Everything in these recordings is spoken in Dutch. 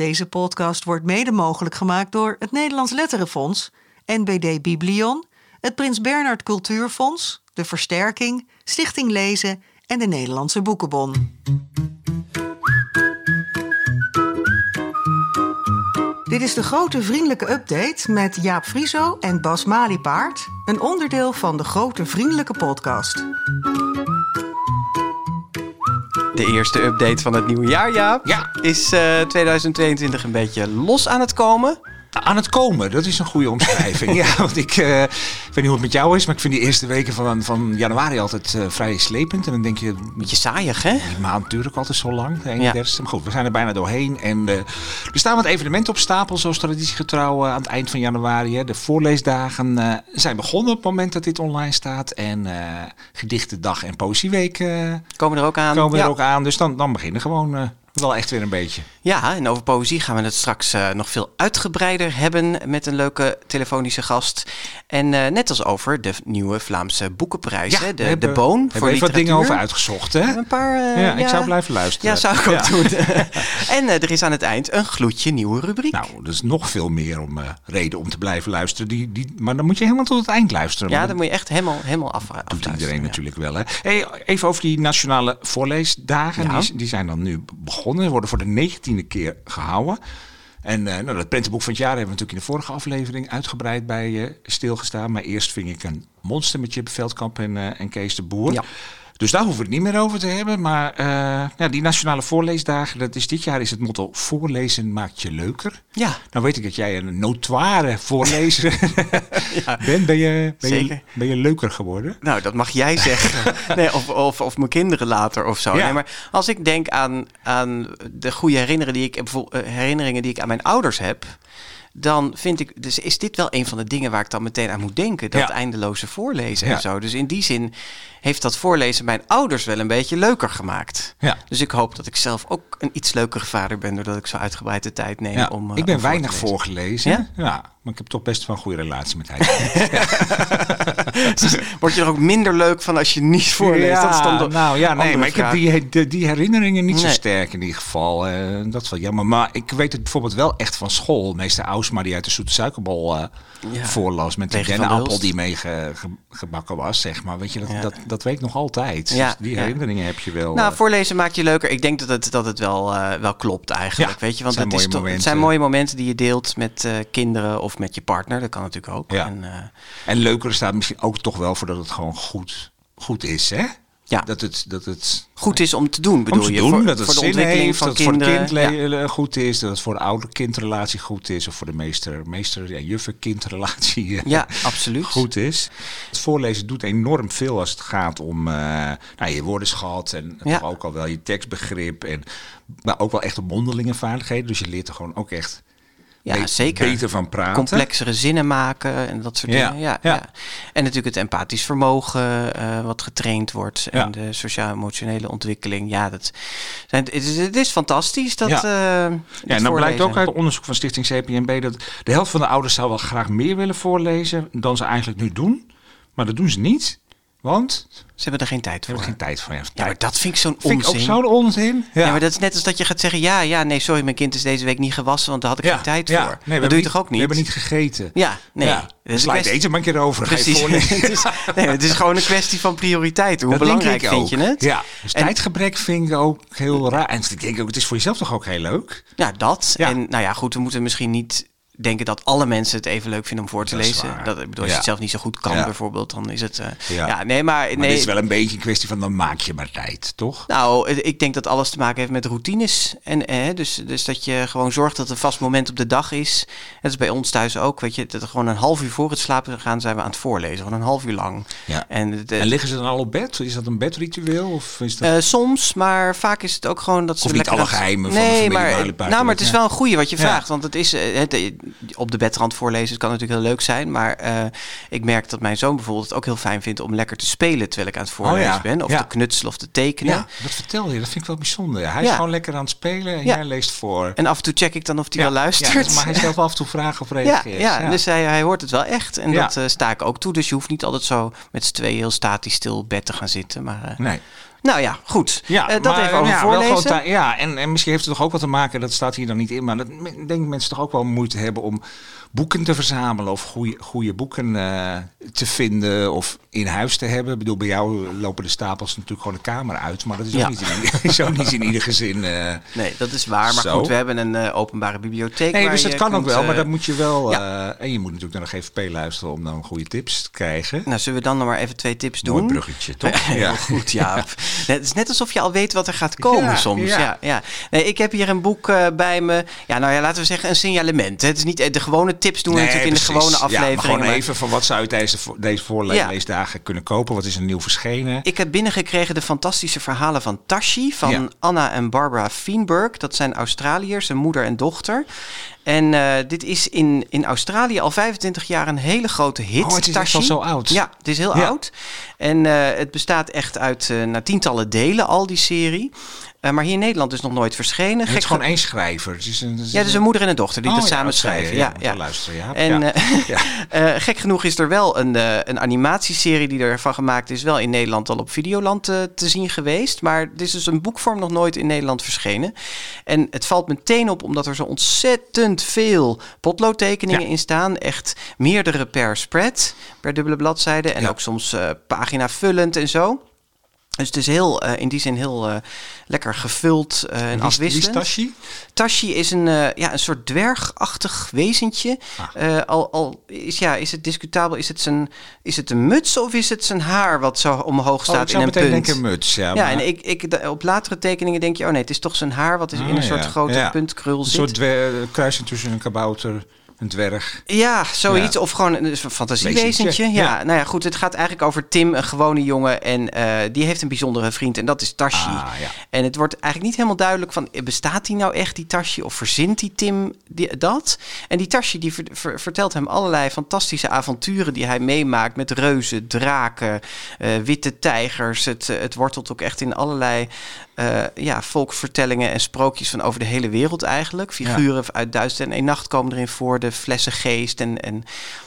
Deze podcast wordt mede mogelijk gemaakt door het Nederlands Letterenfonds, NBD Biblion, het Prins Bernhard Cultuurfonds, de Versterking, Stichting Lezen en de Nederlandse Boekenbon. Dit is de grote vriendelijke update met Jaap Frieso en Bas Maliepaard, een onderdeel van de grote vriendelijke podcast. De eerste update van het nieuwe jaar, Jaap. Ja. Is eh, 2022 een beetje los aan het komen? Aan het komen, dat is een goede omschrijving. ja, want ik, eh, ik weet niet hoe het met jou is, maar ik vind die eerste weken van, van januari altijd eh, vrij slepend. En dan denk je, Beetje saaiig, hè? die maand ook altijd zo lang, de 31ste. Maar goed, we zijn er bijna doorheen. En eh, er staan wat evenementen op stapel, zoals traditiegetrouw aan het eind van januari. Hè. De voorleesdagen zijn begonnen op het moment dat dit online staat. En gedichtendag en poëzieweek Komen er ook aan. komen ja. er ook aan. Dus dan, dan beginnen gewoon wel echt weer een beetje. Ja, en over poëzie gaan we het straks eh, nog veel uitgebreider hebben met een leuke telefonische gast. En eh, net als over de nieuwe Vlaamse boekenprijs, hè? De, hebben- de Boon voor we even wat dingen over uitgezocht, hè? Een paar. eh, Ja, ik zou blijven luisteren. Ja, zou ik ook Ja. doen. en er is aan het eind een gloedje nieuwe rubriek. Nou, dat is nog veel meer om, reden om te blijven luisteren. Die, die, maar dan moet je helemaal tot het eind luisteren. ja, dan moet je echt helemaal, helemaal af, dat doet iedereen natuurlijk wel. Hè? Hey, even over die nationale voorleesdagen. Die, die zijn dan nu begonnen. Worden voor de negentiende keer gehouden. En eh nou, dat prentenboek van het jaar hebben we natuurlijk in de vorige aflevering uitgebreid bij eh, stilgestaan. Maar eerst ving ik een monster met Chip Veldkamp en, eh, en Kees de Boer. Ja. Dus daar hoeven we het niet meer over te hebben. Maar eh, ja, die nationale voorleesdagen, dat is dit jaar is het motto voorlezen maakt je leuker. Ja, Nou weet ik dat jij een notoire voorlezer bent. Ben je, ben, je, ben je leuker geworden? Nou, dat mag jij zeggen. nee, of, of, of mijn kinderen later of zo. Ja. Nee, maar als ik denk aan, aan de goede herinneringen die, ik, bijvoorbeeld, eh, herinneringen die ik aan mijn ouders heb. Dan vind ik, dus is dit wel een van de dingen waar ik dan meteen aan moet denken. Dat Ja. eindeloze voorlezen Ja. en zo. Dus in die zin heeft dat voorlezen mijn ouders wel een beetje leuker gemaakt. Ja. Dus ik hoop dat ik zelf ook een iets leukere vader ben. Doordat ik zo uitgebreid de tijd neem Ja, om. eh, ik ben om weinig lezen. voorgelezen. Ja? Ja? maar ik heb toch best wel een goede relatie met hij. Dus word je er ook minder leuk van als je niet voorleest? dat is dan de nou ja, nee, maar ik heb die, die, herinneringen niet zo sterk in ieder geval. Eh, dat is wel jammer. Maar ik weet het bijvoorbeeld wel echt van school. Meester Ausma die uit de zoete suikerbol Ja. voorlas met die dennenappel Hulst. die mee ge- ge- gebakken was, zeg maar. Weet je, dat, Ja. dat, dat weet ik nog altijd. Ja, Dus die herinneringen heb je wel. Nou, eh, voorlezen maakt je leuker. Ik denk dat het, dat het wel, eh, wel klopt eigenlijk. Weet je? Want het is toch, het momenten. zijn mooie momenten die je deelt met kinderen of met je partner. Dat kan natuurlijk ook. En, En leuker staat misschien ook toch wel voor dat het gewoon goed, goed is, hè? Ja. Dat het, dat het goed is om te doen, bedoel om te je? doen, voor, dat het voor de ontwikkeling heeft, van dat het voor kinderen. het kind Ja. goed is, dat het voor de ouder-kindrelatie goed is, of voor de meester, meester ja, juffen-kindrelatie eh, ja, absoluut. goed is. Het voorlezen doet enorm veel als het gaat om eh, nou, je woordenschat en Ja. ook al wel je tekstbegrip en maar ook wel echt de mondelinge vaardigheden. Dus je leert er gewoon ook echt Ja, be- zeker. beter van praten. Complexere zinnen maken en dat soort Ja, dingen. Ja, ja. En natuurlijk het empathisch vermogen eh, wat getraind wordt. En de sociaal-emotionele ontwikkeling. Ja, dat zijn, het, is, het is fantastisch. Dat, Ja. eh, Ja, en dan blijkt ook uit onderzoek van Stichting CPNB dat de helft van de ouders zou wel graag meer willen voorlezen dan ze eigenlijk nu doen. Maar dat doen ze niet, want ze Ze hebben er geen tijd voor. hebben geen tijd voor. Ja, Ja, maar dat vind ik zo'n vind ik ook onzin. zo'n onzin. Ja. maar dat is net als dat je gaat zeggen... ja, ja, nee, sorry, mijn kind is deze week niet gewassen... want daar had ik geen tijd ja. voor. Nee, dat doe je toch ook niet? We hebben niet gegeten. Ja, nee. Ja. Slijt kwestie- eten maar een keer over. Precies. het, is, nee, het is gewoon een kwestie van prioriteiten. Hoe Dat belangrijk vind ook. je het? Ja, dus En- tijdgebrek vind ik ook heel raar. En ik denk ook, het is voor jezelf toch ook heel leuk? Ja, dat. Ja. En nou ja, goed, we moeten misschien niet denken dat alle mensen het even leuk vinden om voor te Dat lezen. Dat, ik bedoel, als je het zelf niet zo goed kan bijvoorbeeld, dan is het... eh, Ja. nee, maar... Maar nee, dit is wel een beetje een kwestie van dan maak je maar tijd, toch? Nou, het- ik denk dat alles te maken heeft met routines. En, eh, dus, dus dat je gewoon zorgt dat er een vast moment op de dag is. Het is bij ons thuis ook, weet je. Dat er gewoon een half uur voor het slapen gaan zijn we aan het voorlezen. Gewoon een half uur lang. Ja. En, het, eh, En liggen ze dan al op bed? Is dat een bedritueel? Of is dat... soms, maar vaak is het ook gewoon dat ze Of niet alle het- geheimen van de maar, nou, maar het is wel een goeie wat je Ja. vraagt. Want het is het, op de bedrand voorlezen. Het kan natuurlijk heel leuk zijn. Maar eh, ik merk dat mijn zoon bijvoorbeeld het ook heel fijn vindt om lekker te spelen terwijl ik aan het voorlezen Oh ja, ben. Of ja. te knutselen of te tekenen. ja, dat vertel je. Dat vind ik wel bijzonder. Hij is gewoon lekker aan het spelen en jij leest voor. En af en toe check ik dan of hij wel luistert. ja, dus maar hij stelt wel af en toe vragen of Ja, reageert. ja, dus hij, hij hoort het wel echt. En dat eh, sta ik ook toe. Dus je hoeft niet altijd zo met z'n tweeën heel statisch stil op bed te gaan zitten. Maar eh, Nee. Nou ja, goed. Ja, Eh, dat maar, even over ja, voorlezen. ja, en, en misschien heeft het toch ook wat te maken, dat staat hier dan niet in, maar dat ik denk mensen toch ook wel moeite hebben om boeken te verzamelen of goede, goede boeken eh, te vinden of in huis te hebben. Ik bedoel, bij jou lopen de stapels natuurlijk gewoon de kamer uit, maar dat is ook, niet, in, is ook niet in ieder gezin. eh. Nee, dat is waar. Maar Zo. goed, we hebben een eh, openbare bibliotheek. Nee, waar dus dat kan ook wel, maar dat moet je wel. en je moet natuurlijk naar de GVP luisteren om dan goede tips te krijgen. Nou, zullen we dan nog maar even twee tips doen? Mooi bruggetje, toch? Heel goed, ja. Het is net alsof je al weet wat er gaat komen Ja, soms. ja. Ja. Nee, ik heb hier een boek bij me. Ja, nou ja, laten we zeggen een signalement. hè. Het is niet de gewone tips doen we natuurlijk in de gewone Ja, maar aflevering. gewoon maar even van wat zou je tijdens de vo- deze voorleesdagen kunnen kopen? Wat is er nieuw verschenen? Ik heb binnengekregen de fantastische verhalen van Tashi, van Ja. Anna en Barbara Feenberg. Dat zijn Australiërs, een moeder en dochter. En eh, dit is in, in Australië al 25 jaar een hele grote hit. Oh, het is echt Tashi. al zo oud. Ja, het is heel Ja. oud. En eh, het bestaat echt uit eh, nou, tientallen delen, al die serie. Eh, maar hier in Nederland is nog nooit verschenen. Het is gewoon één schrijver. Het is een, het is ja, dus een moeder en een dochter die Oh, dat ja, samen schrijven. ja, Ja, ja. luisteren, ja. En eh, Ja. eh, gek genoeg is er wel een, een animatieserie die ervan gemaakt is, wel in Nederland al op Videoland te zien geweest. Maar dit is dus een boekvorm nog nooit in Nederland verschenen. En het valt meteen op omdat er zo ontzettend veel potloodtekeningen in staan. Echt meerdere per spread, per dubbele bladzijde. En ook soms pagina vullend en zo. Dus het is heel, eh, in die zin heel eh, lekker gevuld eh, en Wie is afwisselend. Tashi? Tashi is een, ja, een soort dwergachtig wezentje. Ah. Al al is, ja, is het discutabel, is het, zijn, is het een muts of is het zijn haar wat zo omhoog Oh, staat ik in een punt? denken muts. Ja, ja, maar- en ik, ik, de- op latere tekeningen denk je, oh nee, het is toch zijn haar wat is in Ah, een soort grote Ja. puntkrul Een zit. soort dwer- kruising tussen een kabouter, een dwerg. Ja, zoiets. Ja. Of gewoon een, fantasiewezentje. Wezentje, Ja. ja. nou ja, goed. Het gaat eigenlijk over Tim, een gewone jongen. En eh, die heeft een bijzondere vriend. En dat is Tashi. Ah, ja. En het wordt eigenlijk niet helemaal duidelijk van... eh, bestaat die nou echt, die Tashi? Of verzint die Tim die, dat? En die Tashi die ver- ver- vertelt hem allerlei fantastische avonturen... die hij meemaakt met reuzen, draken, eh, witte tijgers. Het, het wortelt ook echt in allerlei eh, ja, volksvertellingen en sprookjes... van over de hele wereld eigenlijk. Figuren uit Duitsland en één nacht komen erin voor. De flessengeest en... en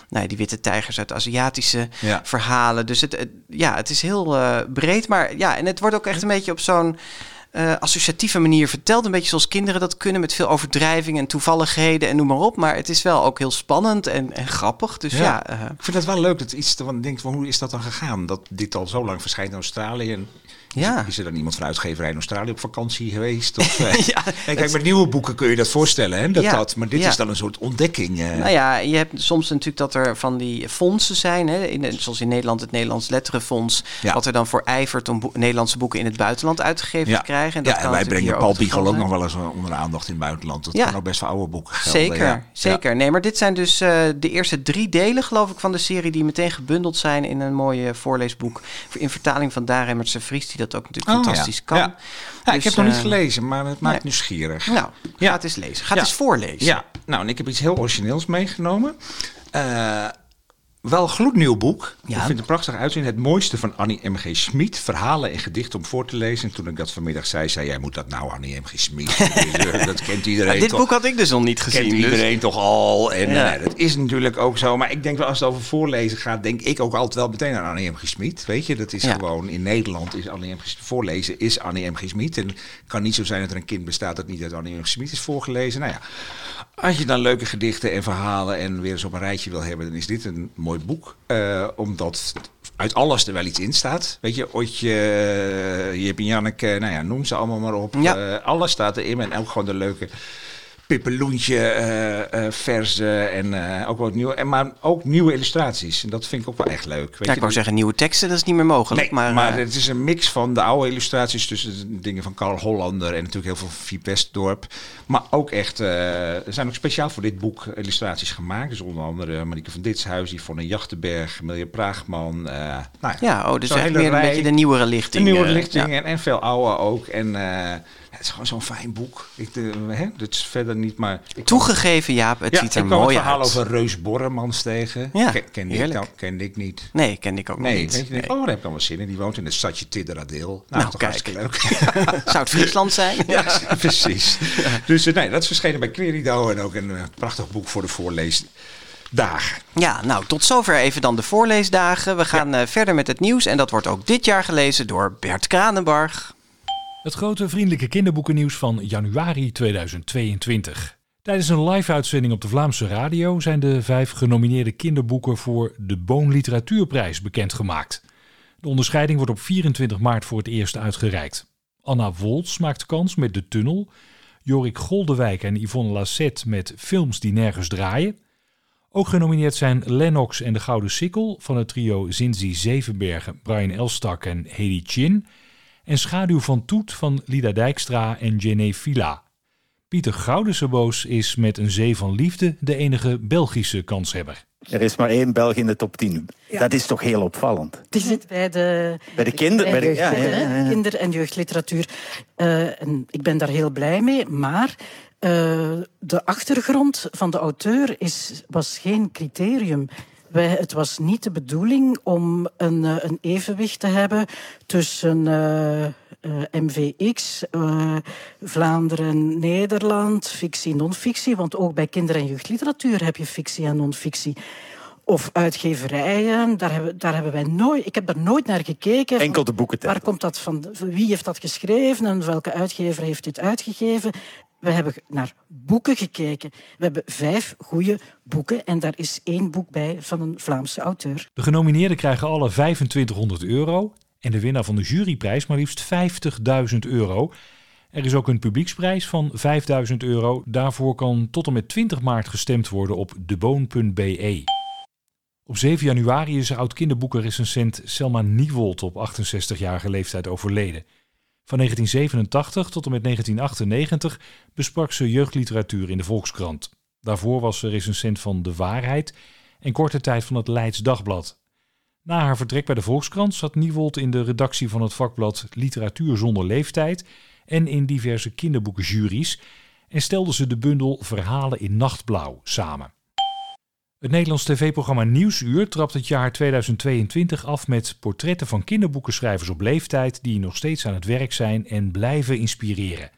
nou, ja, die witte tijgers uit Aziatische Ja. verhalen. Dus het, het- ja, het is heel eh, breed. Maar ja, en het wordt ook echt een beetje op zo'n eh, associatieve manier verteld. Een beetje zoals kinderen dat kunnen, met veel overdrijvingen en toevalligheden en noem maar op. Maar het is wel ook heel spannend en, en grappig. Dus ja, Ja. Ik vind het wel leuk dat iets te- van denkt van hoe is dat dan gegaan? Dat dit al zo lang verschijnt in Australië. En Ja. Is, er dan iemand van uitgeverij in Australië op vakantie geweest? Of, eh, Ja, en kijk, met nieuwe boeken kun je dat voorstellen, hè? Dat, Ja, dat, maar dit ja. is dan een soort ontdekking. eh. Nou ja, je hebt soms natuurlijk dat er van die fondsen zijn. Hè, in, zoals in Nederland het Nederlands Letterenfonds. Ja. Wat er dan voor ijvert om Nederlandse boeken in het buitenland uitgegeven ja. te krijgen. En ja, dat en kan wij brengen Paul Biegel ook nog wel eens onder de aandacht in het buitenland. Dat Ja. kan ook best voor oude boeken gelden. Zeker, ja. zeker. Nee, maar dit zijn dus eh, de eerste drie delen, geloof ik, van de serie... die meteen gebundeld zijn in een mooi eh, voorleesboek... in vertaling van Daan Remmertse Vries... die dat ook natuurlijk Oh, fantastisch ja. kan. Ja. Ik Dus, heb nog niet eh, gelezen, maar het maakt nee. nieuwsgierig. Nou, Ja. ga het eens lezen. Ga het eens voorlezen. Ja, nou, en ik heb iets heel origineels meegenomen. Eh, wel een gloednieuw boek. Ja. Ik vind het een prachtig uitzien. Het mooiste van Annie M.G. Schmid. Verhalen en gedichten om voor te lezen. En toen ik dat vanmiddag zei, zei jij moet dat nou Annie M.G. Schmid. lezen. dat kent iedereen Nou, dit toch? boek had ik dus nog niet gezien. kent dus- iedereen toch al. En Ja. eh, dat is natuurlijk ook zo. Maar ik denk wel, als het over voorlezen gaat, denk ik ook altijd wel meteen aan Annie M. G. Schmid. Weet je, dat is Ja. gewoon in Nederland is Annie M. G. Voorlezen is Annie M. G. Schmid. En het kan niet zo zijn dat er een kind bestaat dat niet uit Annie M. G. Schmid is voorgelezen. Nou ja, als je dan leuke gedichten en verhalen en weer eens op een rijtje wil hebben, dan is dit een mooi boek. Eh, omdat uit alles er wel iets in staat. Weet je, Otje, uh, Jip en Janneke, nou ja, noem ze allemaal maar op. Ja. Eh, alles staat erin en ook gewoon de leuke Pippeloentje eh, eh, verzen en eh, ook wat nieuwe, en maar ook nieuwe illustraties. En dat vind ik ook wel echt leuk. Weet Ja, je, ik wou zeggen, nieuwe teksten, dat is niet meer mogelijk. Nee, maar, maar, het is een mix van de oude illustraties tussen dingen van Carl Hollander en natuurlijk heel veel Westdorp. Maar ook echt, er zijn ook speciaal voor dit boek illustraties gemaakt. Dus onder andere Marieke van Ditshuis, Yvonne Jachtenberg, Milje Praagman. nou ja, oh, dus echt meer een beetje de nieuwere lichting. Nieuwe lichting ja. en, en veel oude ook. En is gewoon zo'n fijn boek. Ik, de, hè, dat is verder niet, maar... Toegegeven, Jaap, het ja, ziet er ik kwam mooi het verhaal uit. over Reus Borremans tegen. Ja, Ken, kende, ik, kende ik niet. Nee, ken ik ook Nee, niet. Nee. oh, daar heb ik dan wel zin in. Die woont in het stadje Tidderadeel. Nou, Nou, toch kijk. hartstikke leuk. Zou het Friesland zijn? ja, precies. Dus eh, nee, dat is verschenen bij Querido en ook een eh, prachtig boek voor de voorlees. dagen. Ja, nou, tot zover even dan de voorleesdagen. We gaan eh, verder met het nieuws en dat wordt ook dit jaar gelezen door Bert Kranenbarg. Het grote vriendelijke kinderboekennieuws van januari 2022. Tijdens een live-uitzending op de Vlaamse radio zijn de vijf genomineerde kinderboeken voor de Boon Literatuurprijs bekendgemaakt. De onderscheiding wordt op 24 maart voor het eerst uitgereikt. Anna Woltz maakt kans met De Tunnel. Jorik Goldewijk en Yvonne Lassette met Films die nergens draaien. Ook genomineerd zijn Lennox en de Gouden Sikkel van het trio Zinzi Zevenbergen, Brian Elstak en Hedy Chin. En Schaduw van Toet van Lida Dijkstra en Jenny Villa. Pieter Goudenseboos is met een zee van liefde de enige Belgische kanshebber. Er is maar één Belg in de top 10. Dat is toch heel opvallend. Die zit bij de, bij de kinder, bij de, jeugd, ja, ja, ja, kinder- en jeugdliteratuur. Uh, en ik ben daar heel blij mee, maar uh, de achtergrond van de auteur is, was geen criterium. Wij, het was niet de bedoeling om een, uh, een evenwicht te hebben tussen MVX, Vlaanderen, Nederland, fictie, non-fictie. Want ook bij kinder- en jeugdliteratuur heb je fictie en non-fictie of uitgeverijen. Daar hebben, daar hebben wij nooit, ik heb daar nooit naar gekeken. Enkel de boeken. Waar komt dat van? Wie heeft dat geschreven en welke uitgever heeft dit uitgegeven? We hebben naar boeken gekeken. We hebben vijf goede boeken en daar is één boek bij van een Vlaamse auteur. De genomineerden krijgen alle 2500 euro en de winnaar van de juryprijs maar liefst 50.000 euro. Er is ook een publieksprijs van 5000 euro. Daarvoor kan tot en met 20 maart gestemd worden op deboon.be. Op 7 januari is oud-kinderboekenrecensent Selma Niewold op 68-jarige leeftijd overleden. Van 1987 tot en met 1998 besprak ze jeugdliteratuur in de Volkskrant. Daarvoor was ze recensent van De Waarheid en korte tijd van het Leids Dagblad. Na haar vertrek bij de Volkskrant zat Niewold in de redactie van het vakblad Literatuur zonder leeftijd en in diverse kinderboekenjuries en stelde ze de bundel Verhalen in Nachtblauw samen. Het Nederlands tv-programma Nieuwsuur trapt het jaar 2022 af met portretten van kinderboekenschrijvers op leeftijd die nog steeds aan het werk zijn en blijven inspireren.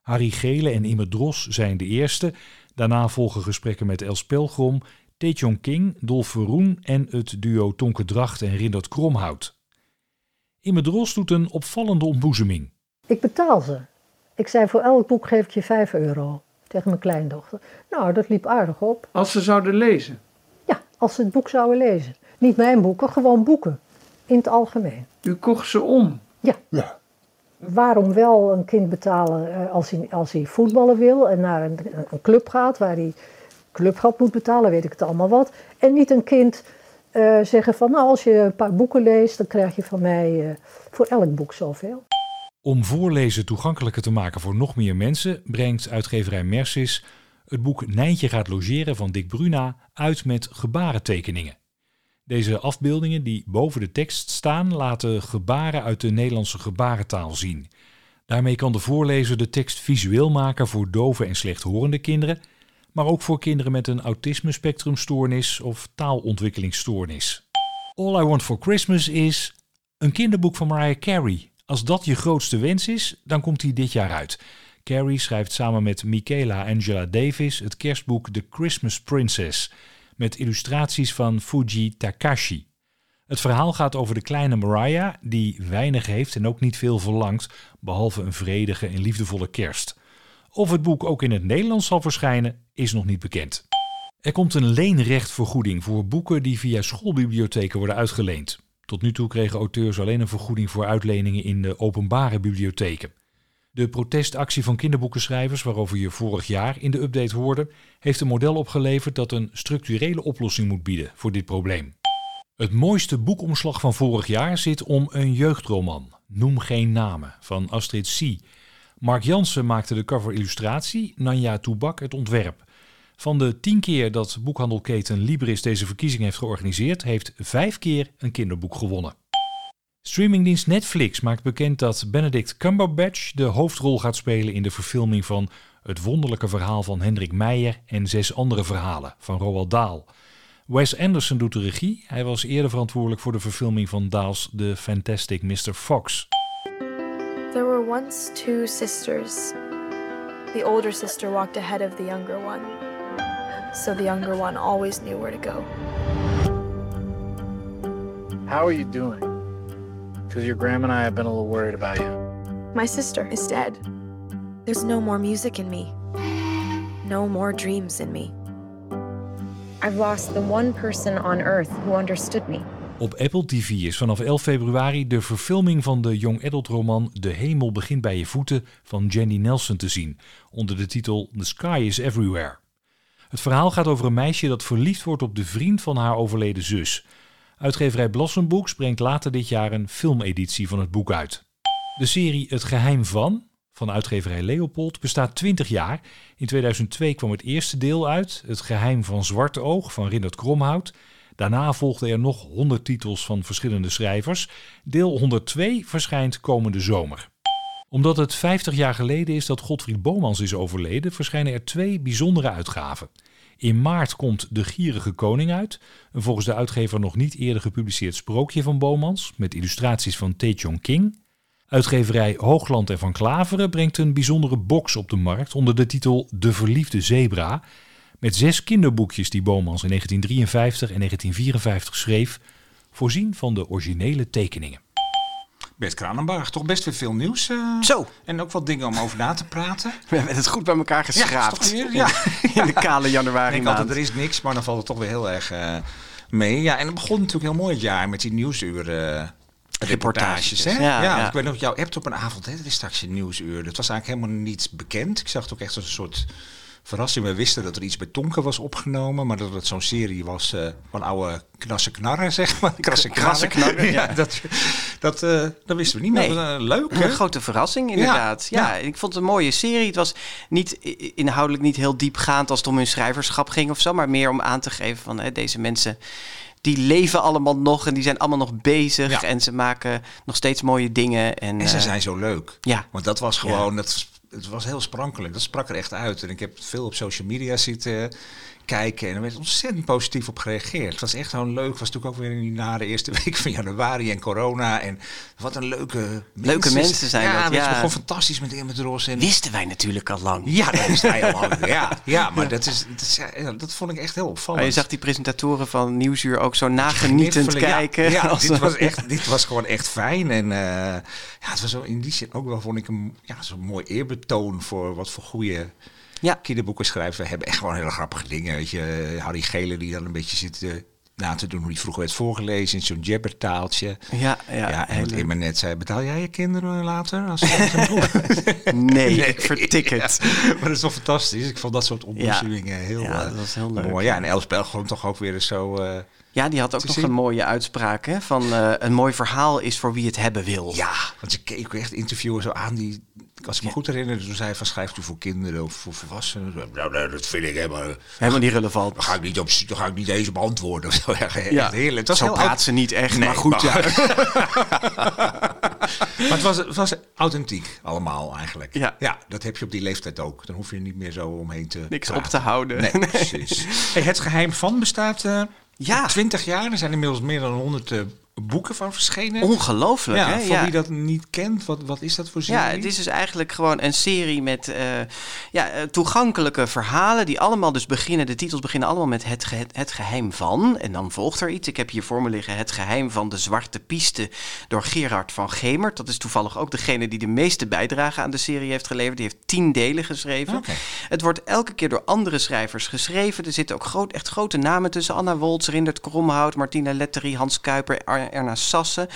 Harry Gele en Immer Dros zijn de eerste. Daarna volgen gesprekken met Els Pelgrom, Taejong King, Dolf Verroen en het duo Tonke Dracht en Rindert Kromhout. Immer Dros doet een opvallende ontboezeming. Ik betaal ze. Ik zei voor elk boek geef ik je 5 euro tegen mijn kleindochter. Nou, dat liep aardig op. Als ze zouden lezen? Ja, als ze het boek zouden lezen. Niet mijn boeken, gewoon boeken. In het algemeen. U kocht ze om? Ja. ja. Waarom wel een kind betalen als hij, als hij voetballen wil en naar een, een club gaat waar hij clubgeld moet betalen, weet ik het allemaal wat. En niet een kind uh, zeggen van nou als je een paar boeken leest, dan krijg je van mij uh, voor elk boek zoveel. Om voorlezen toegankelijker te maken voor nog meer mensen, brengt uitgeverij Mercis het boek Nijntje gaat logeren van Dick Bruna uit met gebarentekeningen. Deze afbeeldingen die boven de tekst staan, laten gebaren uit de Nederlandse gebarentaal zien. Daarmee kan de voorlezer de tekst visueel maken voor dove en slechthorende kinderen, maar ook voor kinderen met een autisme-spectrumstoornis of taalontwikkelingsstoornis. All I Want for Christmas is een kinderboek van Mariah Carey. Als dat je grootste wens is, dan komt hij dit jaar uit. Carrie schrijft samen met Michaela Angela Davis het kerstboek The Christmas Princess met illustraties van Fuji Takashi. Het verhaal gaat over de kleine Mariah die weinig heeft en ook niet veel verlangt, behalve een vredige en liefdevolle kerst. Of het boek ook in het Nederlands zal verschijnen, is nog niet bekend. Er komt een leenrechtvergoeding voor boeken die via schoolbibliotheken worden uitgeleend. Tot nu toe kregen auteurs alleen een vergoeding voor uitleningen in de openbare bibliotheken. De protestactie van kinderboekenschrijvers, waarover je vorig jaar in de update hoorde, heeft een model opgeleverd dat een structurele oplossing moet bieden voor dit probleem. Het mooiste boekomslag van vorig jaar zit om een jeugdroman, Noem geen namen, van Astrid C. Mark Jansen maakte de cover-illustratie, Nanja Toebak het ontwerp. Van de tien keer dat boekhandelketen Libris deze verkiezing heeft georganiseerd, heeft vijf keer een kinderboek gewonnen. Streamingdienst Netflix maakt bekend dat Benedict Cumberbatch de hoofdrol gaat spelen in de verfilming van Het wonderlijke verhaal van Hendrik Meijer en zes andere verhalen van Roald Dahl. Wes Anderson doet de regie. Hij was eerder verantwoordelijk voor de verfilming van Dahls The Fantastic Mr. Fox. There were once two sisters. The older sister walked ahead of the younger one. So the younger one always knew where to go. How are you doing? Because your grandma and I have been a little worried about you. My sister is dead. There's no more music in me, no more dreams in me. I've lost the one person on earth who understood me. Op Apple TV is vanaf 11 februari de verfilming van de young adult roman De hemel begint bij je voeten van Jenny Nelson te zien, onder de titel The Sky is Everywhere. Het verhaal gaat over een meisje dat verliefd wordt op de vriend van haar overleden zus. Uitgeverij Blossom brengt later dit jaar een filmeditie van het boek uit. De serie Het geheim van, van uitgeverij Leopold, bestaat 20 jaar. In 2002 kwam het eerste deel uit, Het geheim van Zwarte Oog van Rindert Kromhout. Daarna volgden er nog 100 titels van verschillende schrijvers. Deel 102 verschijnt komende zomer. Omdat het 50 jaar geleden is dat Godfried Bomans is overleden, verschijnen er twee bijzondere uitgaven. In maart komt De Gierige Koning uit, een volgens de uitgever nog niet eerder gepubliceerd sprookje van Bomans, met illustraties van Tae King. Uitgeverij Hoogland en Van Klaveren brengt een bijzondere box op de markt onder de titel De Verliefde Zebra, met zes kinderboekjes die Bomans in 1953 en 1954 schreef, voorzien van de originele tekeningen. Bert Kranenbarg, toch best weer veel nieuws. eh, Zo. En ook wat dingen om over na te praten. We hebben het goed bij elkaar Ja, geschraapt. toch weer? Ja. In de kale januari Ik denk altijd, maand. er is niks, maar dan valt het toch weer heel erg eh, mee. Ja, en het begon natuurlijk heel mooi het jaar met die nieuwsuur... eh, reportages, hè? Ja, Ja, ja. ik weet nog, jouw hebt op een avond, hè, dat is straks een nieuwsuur. Dat was eigenlijk helemaal niets bekend. Ik zag het ook echt als een soort verrassing. We wisten dat er iets bij Tonken was opgenomen, maar dat het zo'n serie was eh, van oude knasse knarren, zeg maar. Krasse Krasse knarren, ja. dat, dat, eh, dat wisten we niet, Nee. was, eh, leuk, hè? Een grote verrassing, inderdaad. Ja, Ja. ik vond het een mooie serie. Het was niet inhoudelijk niet heel diepgaand als het om hun schrijverschap ging of zo, maar meer om aan te geven van hè, deze mensen. Die leven allemaal nog en die zijn allemaal nog bezig. Ja. En ze maken nog steeds mooie dingen. En, En ze zijn zo leuk. Ja. Want dat was gewoon, dat, het was heel sprankelijk. Dat sprak er echt uit. En ik heb veel op social media zitten kijken. En er werd ontzettend positief op gereageerd. Het was echt gewoon leuk. Het was natuurlijk ook weer in die nare eerste week van januari en corona. En wat een leuke Leuke mensen zijn ja, dat, Het ja. begon fantastisch met Immert Ros. En Wisten wij natuurlijk al lang. ja, dat hij al lang. Ja, ja, maar dat, is, dat, is- dat vond ik echt heel opvallend. Maar je zag die presentatoren van Nieuwsuur ook zo nagenietend ja. kijken. Ja, Als- dit, was echt, dit was gewoon echt fijn. En eh, ja, het was zo in die zin ook wel, vond ik, een ja, zo'n mooi eerbetoon voor wat voor goede Ja. kinderboekenschrijvers. We hebben echt gewoon hele grappige dingen. Weet je, Harry Gele die dan een beetje zit eh, na te doen hoe die vroeger werd voorgelezen in zo'n jabbertaaltje. Ja, ja, Ja, en wat Emma net zei, betaal jij je kinderen later? Als boek- Nee, ik vertik het. Ja, maar dat is toch fantastisch. Ik vond dat soort ontmoetingen heel, Ja, eh, dat was heel leuk. mooi. Ja, en Els Belgrom toch ook weer eens zo... eh, Ja, die had ook nog zien. een mooie uitspraak. Hè? Van een mooi verhaal is voor wie het hebben wil. Ja, want ze keek ook echt interviewen zo aan die... Als ik me goed herinner, toen zei hij van schrijft u voor kinderen of voor volwassenen? Nou, nee, dat vind ik helemaal... Helemaal niet relevant. Daar ga ik niet, op, daar ga ik niet eens op antwoorden. Of zo. Ja, Ja, heerlijk. Was zo praat ze niet echt, Nee, maar goed, ja. maar het was, het was authentiek allemaal eigenlijk. Ja. ja, dat heb je op die leeftijd ook. Dan hoef je niet meer zo omheen te Niks praten. op te houden. Nee, precies. Hey, het geheim van bestaat eh Ja. 20 jaar. Er zijn inmiddels meer dan 100 eh, boeken van verschenen. Ongelooflijk, ja, hè? voor Ja. wie dat niet kent, wat, wat is dat voor serie? Ja, het is dus eigenlijk gewoon een serie met eh, ja, eh, toegankelijke verhalen. Die allemaal dus beginnen. De titels beginnen allemaal met het, ge- het geheim van. En dan volgt er iets. Ik heb hier voor me liggen Het geheim van de zwarte piste. Door Gerard van Gemert. Dat is toevallig ook degene die de meeste bijdrage aan de serie heeft geleverd. Die heeft tien delen geschreven. Het wordt elke keer door andere schrijvers geschreven. Er zitten ook groot, echt grote namen tussen. Anna Woltz, Rindert Kromhout, Martina Letterie, Hans Kuiper, Ar- Erna Sassen.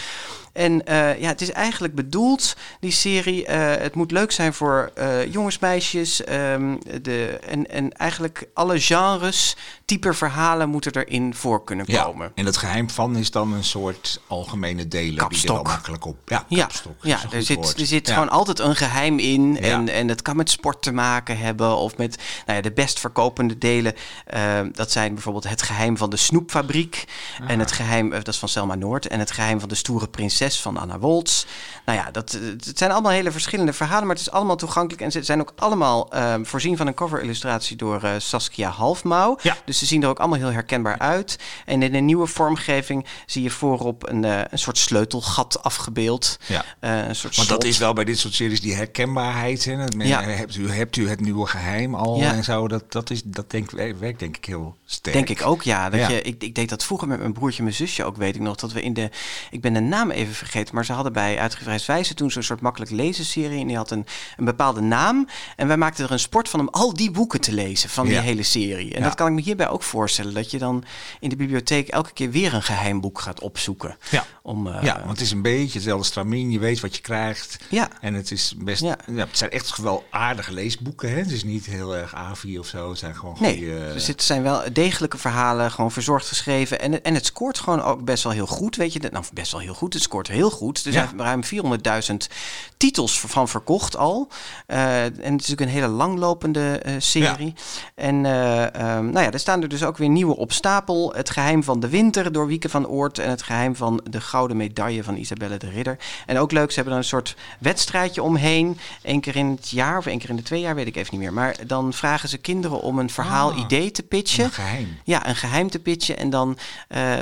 En eh, ja, het is eigenlijk bedoeld, die serie. eh, het moet leuk zijn voor eh, jongens, meisjes. ehm, de, en, en eigenlijk alle genres, type verhalen moeten erin voor kunnen Ja, komen. en het geheim van is dan een soort algemene delen die er dan makkelijk op. Ja, Ja, kapstok. ja een er zit, woord. er zit Ja. gewoon altijd een geheim in. Ja. En, en het kan met sport te maken hebben. Of met nou ja, de best verkopende delen. eh, dat zijn bijvoorbeeld het geheim van de snoepfabriek. En het geheim, eh, dat is van Selma Noord en Het geheim van de stoere prinses van Anna Woltz. Nou ja, dat, het zijn allemaal hele verschillende verhalen, maar het is allemaal toegankelijk. En ze zijn ook allemaal ehm, voorzien van een cover-illustratie door eh, Saskia Halfmouw. Ja. Dus ze zien er ook allemaal heel herkenbaar uit. En in een nieuwe vormgeving zie je voorop een, eh, een soort sleutelgat afgebeeld. Ja. Eh, een soort Want dat is wel bij dit soort series die herkenbaarheid. Hè? Men- Ja. hebt, u, hebt u het nieuwe geheim al Ja. en zo? Dat, dat, is, dat denk, werkt denk ik heel sterk. Denk ik ook, ja. Dat Ja. Je, ik, ik deed dat vroeger met mijn broertje en mijn zusje ook, weet ik nog. Dat we in de, ik ben de naam even vergeten, maar ze hadden bij Uitgeverij Wijze toen zo'n soort makkelijk lezen serie. En die had een, een bepaalde naam. En wij maakten er een sport van om al die boeken te lezen van die hele serie. En Ja. dat kan ik me hierbij ook voorstellen. Dat je dan in de bibliotheek elke keer weer een geheim boek gaat opzoeken. Ja. Om, eh, ja, want het is een beetje hetzelfde stramien. Je weet wat je krijgt. Ja. En het is best. Ja. Ja. het zijn echt wel aardige leesboeken. Hè? Het is niet heel erg AVI of zo. Het zijn gewoon Nee, goede. dus het zijn wel degelijke verhalen, gewoon verzorgd geschreven. En, het- en het scoort gewoon ook best wel heel goed, weet je. Nou, best wel heel goed, het scoort heel goed. Er Ja. zijn ruim 400.000 titels van verkocht al. Eh, en het is natuurlijk een hele langlopende eh, serie. En eh, ehm, nou ja, er staan er dus ook weer nieuwe op stapel. Het geheim van de winter door Wieke van Oort. En het geheim van de gouden medaille van Isabelle de Ridder. En ook leuk, ze hebben er een soort wedstrijdje omheen. Eén keer in het jaar of één keer in de twee jaar, weet ik even niet meer. Maar dan vragen ze kinderen om een verhaal Ah, idee te pitchen. Een geheim. Ja, een geheim te pitchen. En dan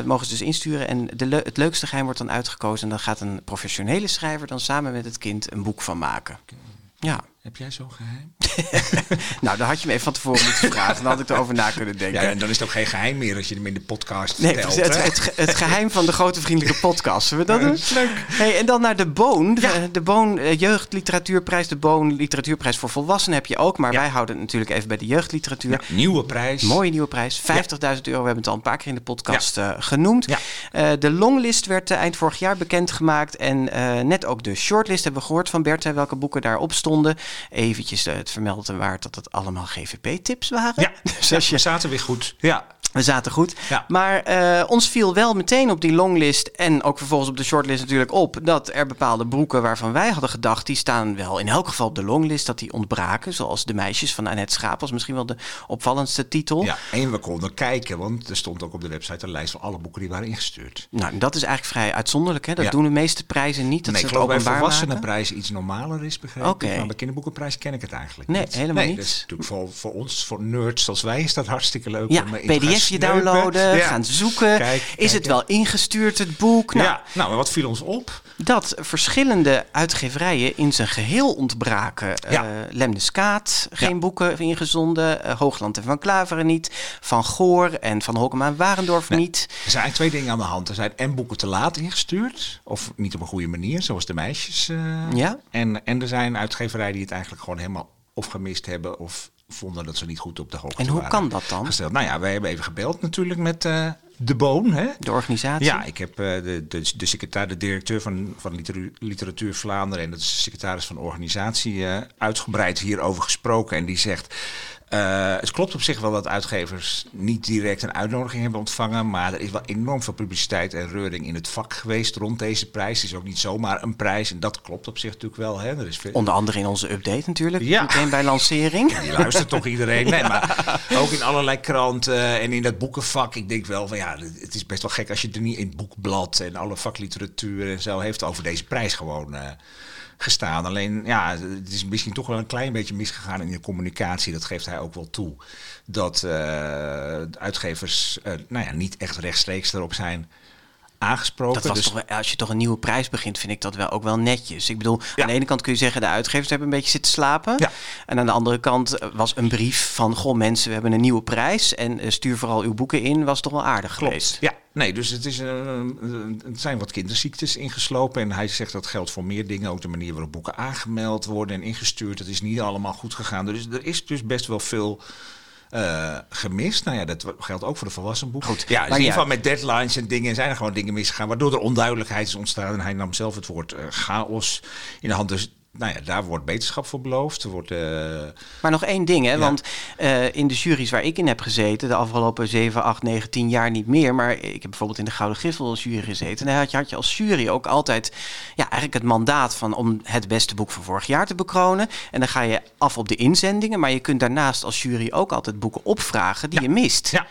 mogen ze dus insturen. En de het leukste geheim wordt dan uitgekozen. En dan gaat een professionele schrijver dan samen met het kind een boek van maken. Ja, Heb jij zo'n geheim? nou, dan had je me even van tevoren moeten vragen. Dan had ik erover na kunnen denken. Ja, en dan is het ook geen geheim meer als je hem in de podcast Nee, vertelt. het, het, het geheim van de grote vriendelijke podcast. Zullen we dat doen? Leuk. Hey, en dan naar de Boon. De, de Boon eh, Jeugdliteratuurprijs. De Boon Literatuurprijs voor volwassenen heb je ook. Maar wij houden het natuurlijk even bij de jeugdliteratuur. Ja, nieuwe prijs. Mooie nieuwe prijs. 50.000 euro. We hebben het al een paar keer in de podcast eh, genoemd. Ja. Eh, de longlist werd eind vorig jaar bekendgemaakt. En net ook de shortlist hebben we gehoord van Bert. hè, welke boeken daarop stonden. Eventjes eh, het vermelden waard dat het allemaal GVP-tips waren. Ja, Dus ja, als je zaten weer goed. Ja. We zaten goed. Ja. Maar eh, ons viel wel meteen op die longlist en ook vervolgens op de shortlist natuurlijk op dat er bepaalde boeken waarvan wij hadden gedacht, die staan wel in elk geval op de longlist, dat die ontbraken. Zoals De Meisjes van Annette Schaap was misschien wel de opvallendste titel. ja, en we konden kijken, want er stond ook op de website een lijst van alle boeken die waren ingestuurd. Nou, dat is eigenlijk vrij uitzonderlijk. Hè? Dat Ja. doen de meeste prijzen niet. Dat nee, ze ik geloof bij volwassenenprijs iets normaler is begrepen. Oké. Maar bij kinderboekenprijs ken ik het eigenlijk Nee, niet. helemaal nee, niet. Dat is natuurlijk voor, voor ons, voor nerds zoals wij, is dat hartstikke leuk. Ja, om eh, sneupen. downloaden, Ja. gaan zoeken. Kijk, is kijk, het wel ingestuurd, het boek? Nou, ja, nou, wat viel ons op? dat verschillende uitgeverijen in zijn geheel ontbraken. Ja. Eh, Lemnes Kaat, geen Ja. boeken ingezonden. Eh, Hoogland en Van Klaveren niet. Van Goor en Van Holkema en Warendorf Nee. niet. Er zijn eigenlijk twee dingen aan de hand. Er zijn en boeken te laat ingestuurd, of niet op een goede manier, zoals de meisjes. eh. Ja. en, en er zijn uitgeverijen die het eigenlijk gewoon helemaal of gemist hebben of vonden dat ze niet goed op de hoogte En hoe waren kan dat dan? gesteld. Nou ja, wij hebben even gebeld natuurlijk met eh, de Boon. Hè? De organisatie? Ja, ik heb eh, de, de, de, secretaris, de directeur van, van literatuur, literatuur Vlaanderen en de secretaris van de organisatie eh, uitgebreid hierover gesproken. En die zegt. Eh, het klopt op zich wel dat uitgevers niet direct een uitnodiging hebben ontvangen. Maar er is wel enorm veel publiciteit en reuring in het vak geweest rond deze prijs. Het is ook niet zomaar een prijs. En dat klopt op zich natuurlijk wel. Hè. Er is veel, Onder andere in onze update natuurlijk. Ja. Meteen bij lancering. die luistert toch iedereen. Nee, maar ook in allerlei kranten en in dat boekenvak. Ik denk wel van ja, het is best wel gek als je er niet in het boekblad en alle vakliteratuur en zo heeft over deze prijs gewoon eh, gestaan. Alleen ja, het is misschien toch wel een klein beetje misgegaan in de communicatie. Dat geeft hij ook wel toe. Dat de uitgevers eh, nou ja, niet echt rechtstreeks erop zijn aangesproken. Dat was Dus- toch, als je toch een nieuwe prijs begint, vind ik dat wel ook wel netjes. Ik bedoel, aan de ene kant kun je zeggen, de uitgevers hebben een beetje zitten slapen. Ja. En aan de andere kant was een brief van, goh mensen, we hebben een nieuwe prijs. En eh, stuur vooral uw boeken in, was toch wel aardig geweest. Ja, nee, dus het, is, uh, het zijn wat kinderziektes ingeslopen. En hij zegt dat geldt voor meer dingen. Ook de manier waarop boeken aangemeld worden en ingestuurd. Dat is niet allemaal goed gegaan. Dus er is dus best wel veel eh, gemist. Nou ja, dat geldt ook voor de volwassen boeken. Goed, ja, in ieder geval met deadlines en dingen zijn er gewoon dingen misgegaan. Waardoor er onduidelijkheid is ontstaan. En hij nam zelf het woord eh, chaos in de hand. Dus nou ja, daar wordt beterschap voor beloofd. Er wordt... eh, Maar nog één ding, hè? want eh, in de juries waar ik in heb gezeten, de afgelopen 7, 8, 9, 10 jaar niet meer, maar ik heb bijvoorbeeld in de Gouden Griffel als jury gezeten. En daar had je, had je als jury ook altijd ja, eigenlijk het mandaat van om het beste boek van vorig jaar te bekronen. En dan ga je af op de inzendingen, maar je kunt daarnaast als jury ook altijd boeken opvragen die je mist. Ja.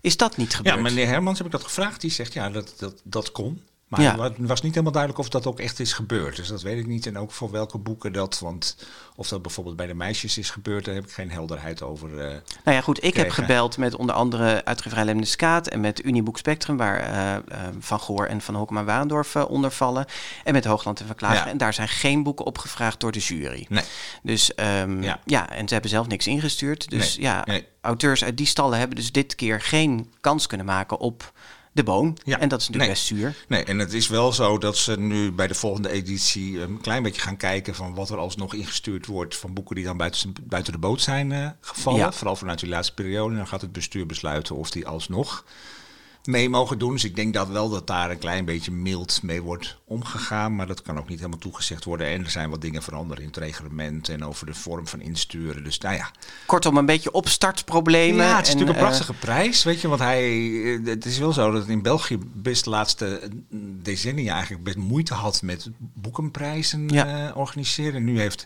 Is dat niet gebeurd? Ja, meneer Hermans heb ik dat gevraagd. Die zegt ja, dat, dat, dat kon. Maar Ja. het was niet helemaal duidelijk of dat ook echt is gebeurd. Dus dat weet ik niet. En ook voor welke boeken dat. Want of dat bijvoorbeeld bij de meisjes is gebeurd, daar heb ik geen helderheid over. eh, Nou ja, goed, ik heb gebeld met onder andere uitgeverij Lemniskaat en met Uniboek Spectrum, waar eh, eh, Van Goor en Van Hoekema Waandorf eh, onder vallen. En met Hoogland en Van. Ja. En daar zijn geen boeken opgevraagd door de jury. Nee. Dus ehm, Ja. ja. en ze hebben zelf niks ingestuurd. Dus Nee, ja, nee. auteurs uit die stallen hebben dus dit keer geen kans kunnen maken op de boon. Ja. En dat is natuurlijk Nee. best zuur. Nee, en het is wel zo dat ze nu bij de volgende editie een klein beetje gaan kijken van wat er alsnog ingestuurd wordt van boeken die dan buiten, buiten de boot zijn eh, gevallen. Ja. Vooral vanuit die laatste periode. En dan gaat het bestuur besluiten of die alsnog mee mogen doen. Dus ik denk dat wel dat daar een klein beetje mild mee wordt omgegaan. Maar dat kan ook niet helemaal toegezegd worden. En er zijn wat dingen veranderd in het reglement en over de vorm van insturen. Dus nou ja, Kortom, een beetje opstartproblemen. ja, het is en, natuurlijk een eh, prachtige prijs, weet je. Want hij, eh, het is wel zo dat in België best de laatste decennia eigenlijk best moeite had met boekenprijzen Ja. eh, organiseren. En nu heeft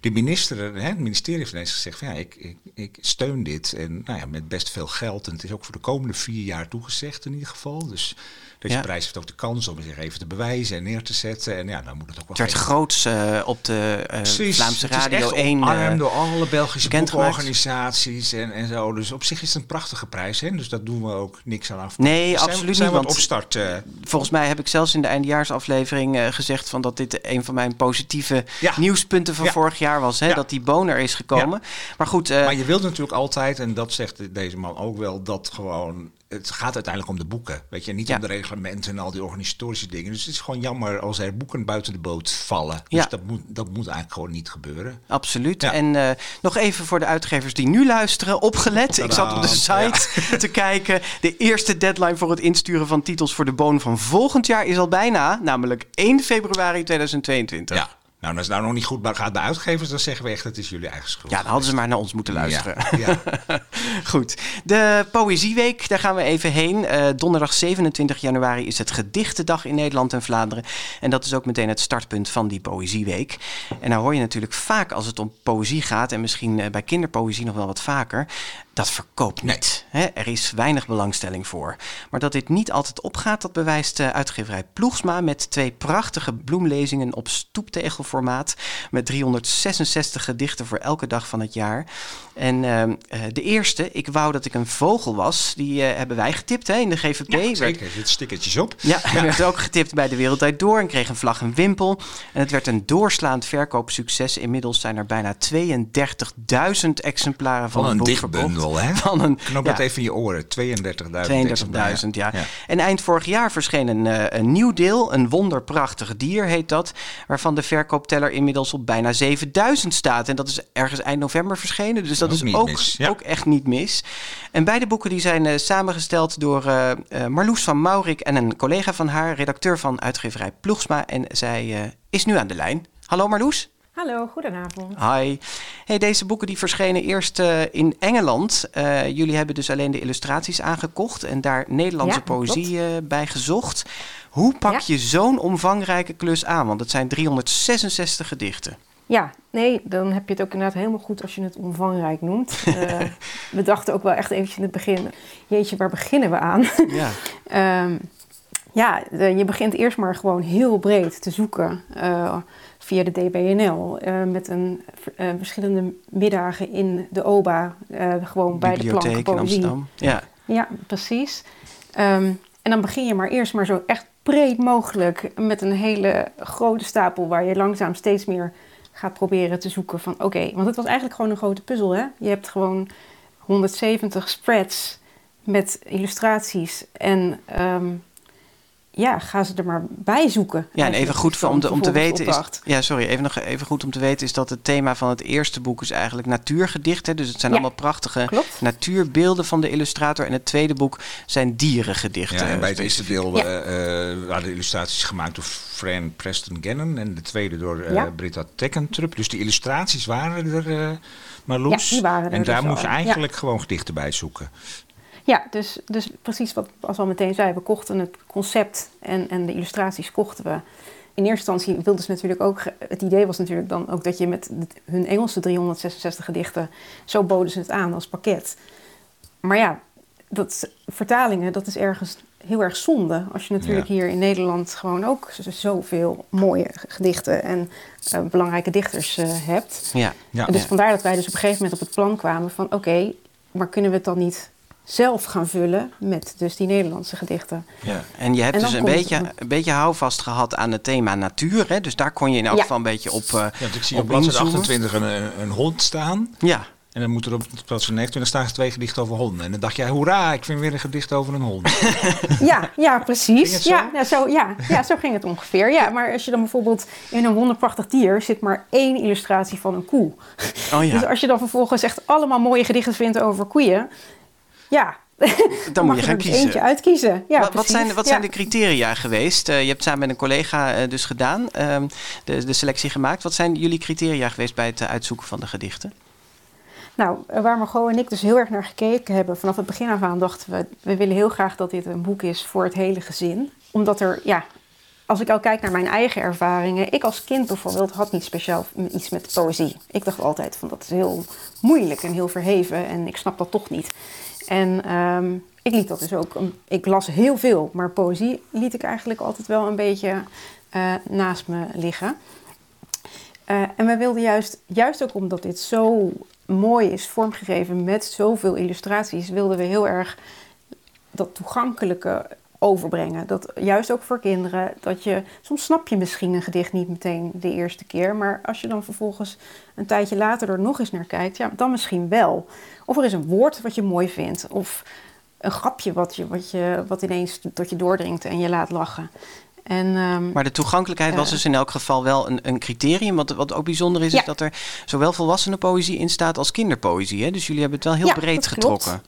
de minister, hè, het ministerie heeft ineens gezegd van ja, ik, ik, ik steun dit. En nou ja, met best veel geld. En het is ook voor de komende vier jaar toegezegd in ieder geval. Dus deze Ja. prijs heeft ook de kans om zich even te bewijzen en neer te zetten. En ja, dan moet het ook wel Het werd groots eh, op de eh, Precies, Vlaamse Radio echt 1. omarmd eh, door alle Belgische boekorganisaties en, en zo. Dus op zich is het een prachtige prijs. Hè? Dus daar doen we ook niks aan af. Nee, zijn- absoluut zijn niet, want- op start. eh, Volgens mij heb ik zelfs in de eindejaarsaflevering gezegd van dat dit een van mijn positieve Ja. nieuwspunten van Ja. vorig jaar was. Hè? Dat die boner is gekomen. Maar goed, maar je wilt natuurlijk altijd, en dat zegt deze man ook wel, dat gewoon. Het gaat uiteindelijk om de boeken. Weet je, niet Ja. om de reglementen en al die organisatorische dingen. Dus het is gewoon jammer als er boeken buiten de boot vallen. Ja. Dus dat moet, dat moet eigenlijk gewoon niet gebeuren. Absoluut. Ja. En eh, nog even voor de uitgevers die nu luisteren, opgelet. Ik zat op de site te kijken. De eerste deadline voor het insturen van titels voor de boon van volgend jaar is al bijna, namelijk 1 februari 2022. Ja. Nou, als het nou nog niet goed gaat bij uitgevers, dan zeggen we echt, het is jullie eigen schuld. Ja, dan hadden ze maar naar ons moeten luisteren. Ja, Goed. De Poëzieweek, daar gaan we even heen. Eh, donderdag 27 januari is het Gedichtendag in Nederland en Vlaanderen. En dat is ook meteen het startpunt van die Poëzieweek. En nou hoor je natuurlijk vaak als het om poëzie gaat... en misschien eh, bij kinderpoëzie nog wel wat vaker... dat verkoopt niet. Er is weinig belangstelling voor. Maar dat dit niet altijd opgaat, dat bewijst eh, uitgeverij Ploegsma... met twee prachtige bloemlezingen op stoeptegelformaat... met 366 gedichten voor elke dag van het jaar. En ehm, eh, de eerste, Ik wou dat ik een vogel was... die eh, hebben wij getipt hè, in de GVP. Ja, zeker. Er zitten stickertjes op. ja, hij werd ook getipt bij de Wereldtijd Door en kreeg een vlag en wimpel. En het werd een doorslaand verkoopsucces. Inmiddels zijn er bijna 32.000 exemplaren van, Van een het boek verkocht. Hè? Van een, Knop ja, het even in je oren. 32.000 32.000, ja. En eind vorig jaar verscheen een, eh, een nieuw deel, een wonderprachtig dier heet dat, waarvan de verkoopteller inmiddels op bijna 7000 staat. En dat is ergens eind november verschenen, dus dat Ook is ook, ja. ook echt niet mis. En beide boeken die zijn eh, samengesteld door eh, Marloes van Maurik en een collega van haar, redacteur van uitgeverij Ploegsma. En zij is nu aan de lijn. Hallo Marloes. Hallo, goedenavond. Hi. Hey, deze boeken die verschenen eerst eh, in Engeland. Eh, jullie hebben dus alleen de illustraties aangekocht en daar Nederlandse Ja, poëzie eh, bij gezocht. Hoe pak Ja. je zo'n omvangrijke klus aan? Want het zijn 366 gedichten. Ja, nee, dan heb je het ook inderdaad helemaal goed als je het omvangrijk noemt. We dachten ook wel echt eventjes in het begin, jeetje, waar beginnen we aan? Ja. Ehm, ja, je begint eerst maar gewoon heel breed te zoeken via de DBNL. eh, met een, eh, verschillende middagen in de OBA, eh, gewoon bij de Bibliotheek in. Amsterdam. Ja. Ja, precies. Ehm, en dan begin je maar eerst maar zo echt breed mogelijk met een hele grote stapel waar je langzaam steeds meer gaat proberen te zoeken van oké, want het was eigenlijk gewoon een grote puzzel hè. Je hebt gewoon 170 spreads met illustraties en ehm, ja, ga ze er maar bij zoeken. Ja, en even goed om, te, om te weten is, ja, sorry, even nog even goed om te weten is dat het thema van het eerste boek is eigenlijk natuurgedichten. Dus het zijn Ja, allemaal prachtige klopt. natuurbeelden van de illustrator. En het tweede boek zijn dierengedichten. Ja, en bij het eerste deel Ja. eh, eh, waren de illustraties gemaakt door Fran Preston Gannon en de tweede door eh, Ja. Britta Teckentrup. Dus die illustraties waren er, eh Marloes. Ja, die waren er en daar dus moest je eigenlijk gewoon gedichten bij zoeken. Ja, dus, dus precies wat als al meteen zei. We kochten het concept en, en de illustraties kochten we. In eerste instantie wilden ze natuurlijk ook... Het idee was natuurlijk dan ook dat je met hun Engelse 366 gedichten... Zo boden ze het aan als pakket. Maar ja, dat, vertalingen, dat is ergens heel erg zonde. Als je natuurlijk Ja. hier in Nederland gewoon ook zoveel mooie gedichten en eh, belangrijke dichters eh, hebt. Ja. Ja. En dus Ja. vandaar dat wij dus op een gegeven moment op het plan kwamen van oké, maar kunnen we het dan niet zelf gaan vullen met dus die Nederlandse gedichten? Ja. En je hebt En dus een beetje, een beetje houvast gehad aan het thema natuur. Hè? Dus daar kon je in elk Ja. geval een beetje op. eh, Ja, want ik zie op op bladzijde inzoomen. 28 een, een, hond staan. Ja, En dan moet er op bladzijde 29 staan twee gedichten over honden. En dan dacht jij, hoera, ik vind weer een gedicht over een hond. Ja, ja Ging precies. het zo? Ja, ja, zo, ja, ja, zo ging het ongeveer. Ja, maar als je dan bijvoorbeeld in een wonderprachtig dier zit maar één illustratie van een koe. oh Dus ja. als je dan vervolgens echt allemaal mooie gedichten vindt over koeien, ja, Dan moet je gaan dus kiezen. eentje uitkiezen. Ja, wat, wat zijn, wat Ja. zijn de criteria geweest? Eh, je hebt samen met een collega eh, dus gedaan, ehm, de, de selectie gemaakt. Wat zijn jullie criteria geweest bij het eh, uitzoeken van de gedichten? Nou, waar Margot en ik dus heel erg naar gekeken hebben, vanaf het begin af aan dachten we, we willen heel graag dat dit een boek is voor het hele gezin. Omdat er, ja, als ik al kijk naar mijn eigen ervaringen, ik als kind bijvoorbeeld had niet speciaal iets met poëzie. Ik dacht altijd van dat is heel moeilijk en heel verheven en ik snap dat toch niet. En ehm, ik liet dat dus ook, ik las heel veel, maar poëzie liet ik eigenlijk altijd wel een beetje eh, naast me liggen. Eh, en we wilden juist, juist ook omdat dit zo mooi is vormgegeven met zoveel illustraties, wilden we heel erg dat toegankelijke overbrengen. Dat juist ook voor kinderen, dat je soms snap je misschien een gedicht niet meteen de eerste keer, maar als je dan vervolgens een tijdje later er nog eens naar kijkt, ja, dan misschien wel. Of er is een woord wat je mooi vindt, of een grapje wat, je, wat, je, wat ineens tot je doordringt en je laat lachen. En, ehm, Maar de toegankelijkheid was Ja. dus in elk geval wel een, een criterium. Wat, wat ook bijzonder is, Ja. is dat er zowel volwassenenpoëzie in staat als kinderpoëzie. Hè? Dus jullie hebben het wel heel Ja, breed klopt.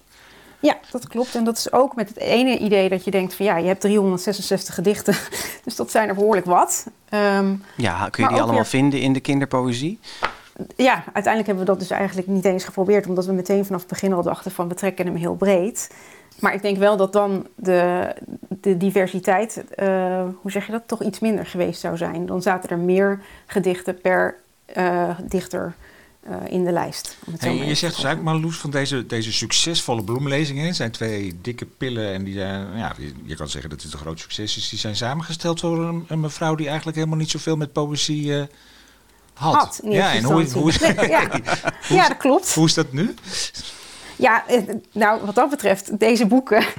Ja, dat klopt. En dat is ook met het ene idee dat je denkt van ja, je hebt 366 gedichten. Dus dat zijn er behoorlijk wat. Ehm, Ja, kun je die allemaal weer- vinden in de kinderpoëzie? ja, uiteindelijk hebben we dat dus eigenlijk niet eens geprobeerd. Omdat we meteen vanaf het begin al dachten van we trekken hem heel breed. Maar ik denk wel dat dan de, de diversiteit, eh, hoe zeg je dat, toch iets minder geweest zou zijn. Dan zaten er meer gedichten per eh, dichter in de lijst. Hey, maar je zegt dus eigenlijk, Marloes, van deze, deze succesvolle bloemlezingen. Zijn twee dikke pillen en die zijn, ja, je, kan zeggen dat het een groot succes is. Die zijn samengesteld door een, een mevrouw die eigenlijk helemaal niet zoveel met poëzie eh, had. Ja, en hoe, is, Nee, ja. hoe, Ja, is, dat klopt. hoe is dat nu? Ja, eh, nou, wat dat betreft, deze boeken.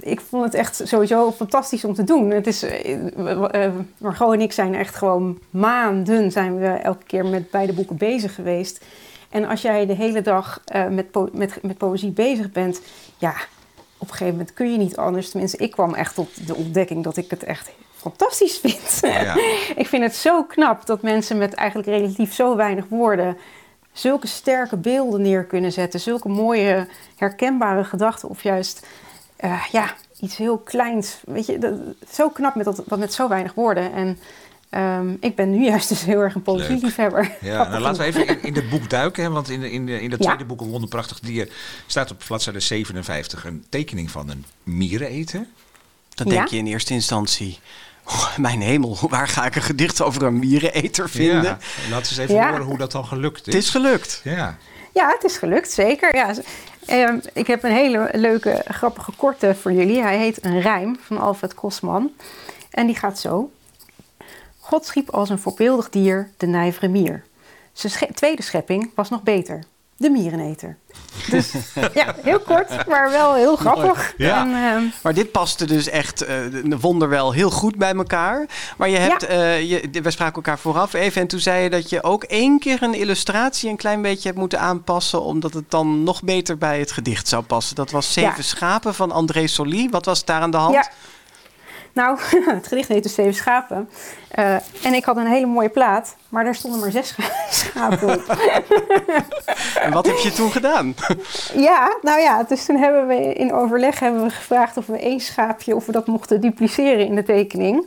Ik vond het echt sowieso fantastisch om te doen. Het is, eh, eh, Margot en ik zijn echt gewoon maanden zijn we elke keer met beide boeken bezig geweest. En als jij de hele dag met, po- met, met poëzie bezig bent, ja, op een gegeven moment kun je niet anders. Tenminste, ik kwam echt tot de ontdekking dat ik het echt fantastisch vind. Ja. ik vind het zo knap dat mensen met eigenlijk relatief zo weinig woorden zulke sterke beelden neer kunnen zetten. Zulke mooie, herkenbare gedachten. Of juist eh, ja, iets heel kleins. Weet je, dat, zo knap met, dat, met zo weinig woorden. En ehm, ik ben nu juist dus heel erg een poëzieliefhebber. Ja, nou laten we even in, in het boek duiken. Hè, want in, de, in, de, in dat Ja. tweede boek, Een Wonderprachtig Dier, staat op bladzijde 57 een tekening van een miereneter. Dan Ja? denk je in eerste instantie... "Oh, mijn hemel, waar ga ik een gedicht over een miereneter vinden? Ja, laten we eens even Ja. horen hoe dat dan gelukt is. Het is gelukt. Ja. Ja, het is gelukt, zeker. Ja, ehm, ik heb een hele leuke, grappige korte voor jullie. Hij heet Een Rijm van Alfred Kosman. En die gaat zo. God schiep als een voorbeeldig dier de nijvere mier. Zijn tweede schepping was nog beter. De miereneter. Dus ja, heel kort, maar wel heel grappig. Ja. En, ehm, Maar dit paste dus echt eh de wonderwel heel goed bij elkaar. Maar je hebt, eh, je, we spraken elkaar vooraf even en toen zei je dat je ook één keer een illustratie een klein beetje hebt moeten aanpassen, omdat het dan nog beter bij het gedicht zou passen. Dat was Zeven Ja. Schapen van André Soli. Wat was daar aan de hand? Ja. Nou, het gedicht heet dus Zeven Schapen. Eh, en ik had een hele mooie plaat, maar daar stonden maar zes schapen op. En wat heb je toen gedaan? Ja, nou ja, dus toen hebben we in overleg hebben we gevraagd of we één schaapje, of we dat mochten dupliceren in de tekening.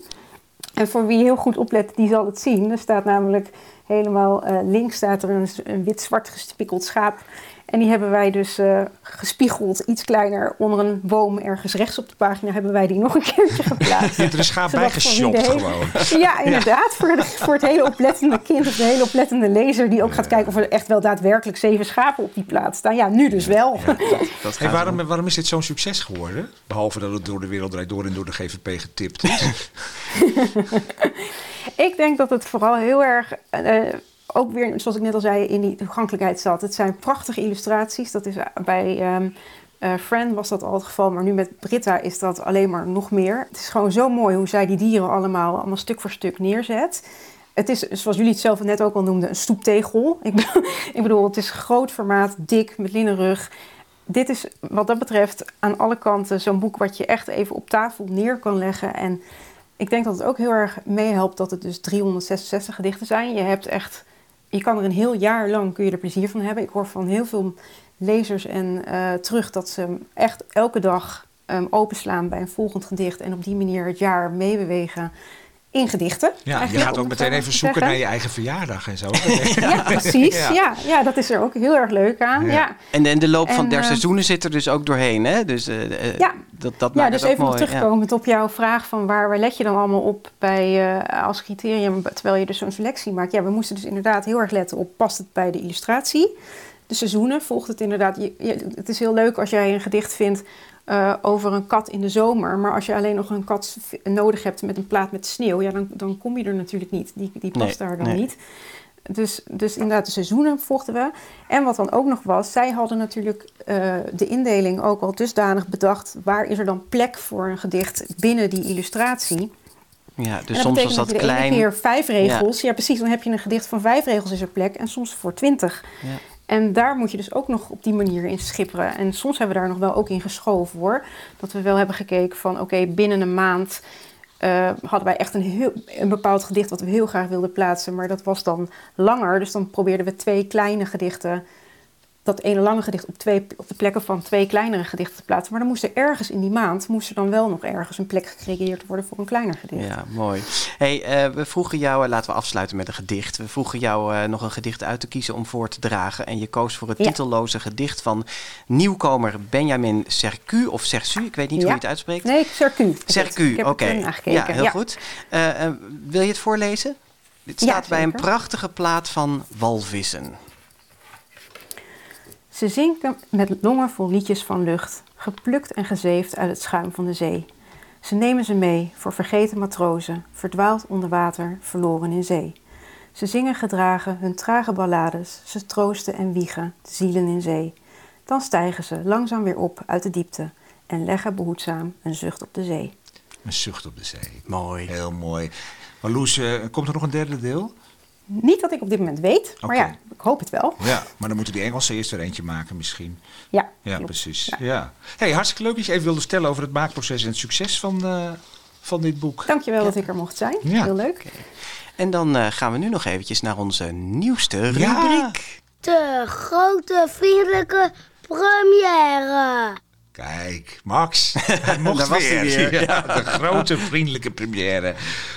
En voor wie heel goed oplet, die zal het zien. Er staat namelijk helemaal eh, links staat er een, een wit-zwart gespikkeld schaap. En die hebben wij dus uh, gespiegeld, iets kleiner, onder een boom ergens rechts op de pagina hebben wij die nog een keertje geplaatst. Je hebt er een schaap bij geshopt gewoon. Ja, inderdaad. Voor, de, voor het hele oplettende kind of de hele oplettende lezer die ook gaat kijken of er echt wel daadwerkelijk zeven schapen op die plaats staan. Ja, nu dus wel. Ja, dat, dat hey, waarom, waarom is dit zo'n succes geworden? Behalve dat het door de wereld draait door en door de GVP getipt is. ik denk dat het vooral heel erg... Uh, ook weer, zoals ik net al zei, in die toegankelijkheid zat. Het zijn prachtige illustraties. Dat is bij um, uh, Fran was dat al het geval, maar nu met Britta is dat alleen maar nog meer. Het is gewoon zo mooi hoe zij die dieren allemaal, allemaal stuk voor stuk neerzet. Het is, zoals jullie het zelf net ook al noemden, een stoeptegel. Ik, ik bedoel, het is groot formaat, dik, met linnen rug. Dit is wat dat betreft aan alle kanten zo'n boek wat je echt even op tafel neer kan leggen. En ik denk dat het ook heel erg meehelpt dat het dus 366 gedichten zijn. Je hebt echt je kan er een heel jaar lang kun je er plezier van hebben. Ik hoor van heel veel lezers en uh, terug dat ze echt elke dag um, openslaan bij een volgend gedicht en op die manier het jaar meebewegen in gedichten. Ja, je gaat ook meteen even zoeken naar je eigen verjaardag en zo. ja, precies. Ja. ja. Ja, dat is er ook heel erg leuk aan. Ja. En, en de loop van der uh, seizoenen zit er dus ook doorheen, hè? Dus, uh, ja. dat, dat ja, dus even nog terugkomend op jouw vraag van waar, waar let je dan allemaal op bij, als criterium terwijl je dus zo'n selectie maakt. Ja, we moesten dus inderdaad heel erg letten op past het bij de illustratie. De seizoenen volgt het inderdaad. Je, het is heel leuk als jij een gedicht vindt uh, over een kat in de zomer. Maar als je alleen nog een kat nodig hebt met een plaat met sneeuw, ja, dan, dan kom je er natuurlijk niet. Die, die past daar dan niet. Dus, dus inderdaad, de seizoenen volgden we. En wat dan ook nog was, zij hadden natuurlijk uh, de indeling ook al dusdanig bedacht. Waar is er dan plek voor een gedicht binnen die illustratie? Ja, dus soms was dat, dat klein. keer vijf regels. Ja. ja. precies. Dan heb je een gedicht van vijf regels is er plek en soms voor twintig. Ja. En daar moet je dus ook nog op die manier in schipperen. En soms hebben we daar nog wel ook in geschoven hoor. Dat we wel hebben gekeken van oké, binnen een maand uh, hadden wij echt een, heel, een bepaald gedicht wat we heel graag wilden plaatsen. Maar dat was dan langer. Dus dan probeerden we twee kleine gedichten dat ene lange gedicht op, twee, op de plekken van twee kleinere gedichten te plaatsen. Maar dan moest er ergens in die maand, moest er dan wel nog ergens een plek gecreëerd worden voor een kleiner gedicht. Ja, mooi. Hey, uh, we vroegen jou, uh, laten we afsluiten met een gedicht. We vroegen jou uh, nog een gedicht uit te kiezen om voor te dragen. En je koos voor het ja. titelloze gedicht van nieuwkomer Benjamin Sercu, of Sercu, ik weet niet ja. hoe je het uitspreekt. Nee, Sercu. Sercu, oké. Okay. Ja, heel goed. wil je het voorlezen? Dit staat bij een prachtige plaat van walvissen. Ze zinken met longen vol liedjes van lucht, geplukt en gezeefd uit het schuim van de zee. Ze nemen ze mee voor vergeten matrozen, verdwaald onder water, verloren in zee. Ze zingen gedragen hun trage ballades, ze troosten en wiegen, zielen in zee. Dan stijgen ze langzaam weer op uit de diepte en leggen behoedzaam een zucht op de zee. Een zucht op de zee. Mooi. Heel mooi. Maar Loes, uh, komt er nog een derde deel? Niet dat ik op dit moment weet, maar ja, ik hoop het wel. Ja, maar dan moeten die Engelsen eerst er eentje maken misschien. Ja. Ja, precies. Ja. Hey, hartstikke leuk dat je even wilde stellen over het maakproces en het succes van, uh, van dit boek. Dankjewel ja. dat ik er mocht zijn. Ja. Heel leuk. Okay. En dan uh, gaan we nu nog eventjes naar onze nieuwste rubriek. De grote vriendelijke première. Kijk, Max, hij mocht weer. weer. Ja, de grote vriendelijke première.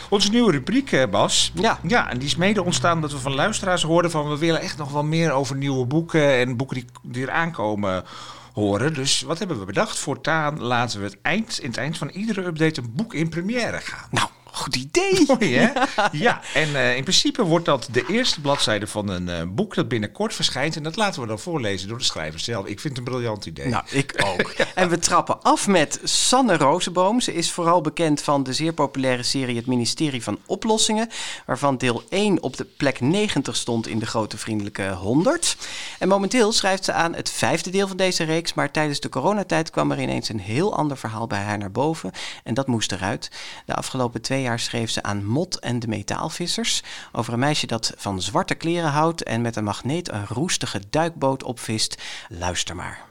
Onze nieuwe rubriek, eh, Bas. Ja. ja, en die is mede ontstaan dat we van luisteraars hoorden van... we willen echt nog wel meer over nieuwe boeken en boeken die, die eraan komen horen. Dus wat hebben we bedacht? Voortaan laten we het eind, in het eind van iedere update een boek in première gaan. Nou, Goed idee. Mooi, hè? ja, en uh, in principe wordt dat de eerste bladzijde van een uh, boek dat binnenkort verschijnt. En dat laten we dan voorlezen door de schrijver zelf. Ik vind het een briljant idee. Nou, ik ook. En we trappen af met Sanne Rozenboom. Ze is vooral bekend van de zeer populaire serie Het Ministerie van Oplossingen. Waarvan deel 1 op de plek 90 stond in de Grote Vriendelijke 100. En momenteel schrijft ze aan het vijfde deel van deze reeks. Maar tijdens de coronatijd kwam er ineens een heel ander verhaal bij haar naar boven. En dat moest eruit. De afgelopen twee jaar schreef ze aan Mot en de Metaalvissers. Over een meisje dat van zwarte kleren houdt en met een magneet een roestige duikboot opvist. Luister maar.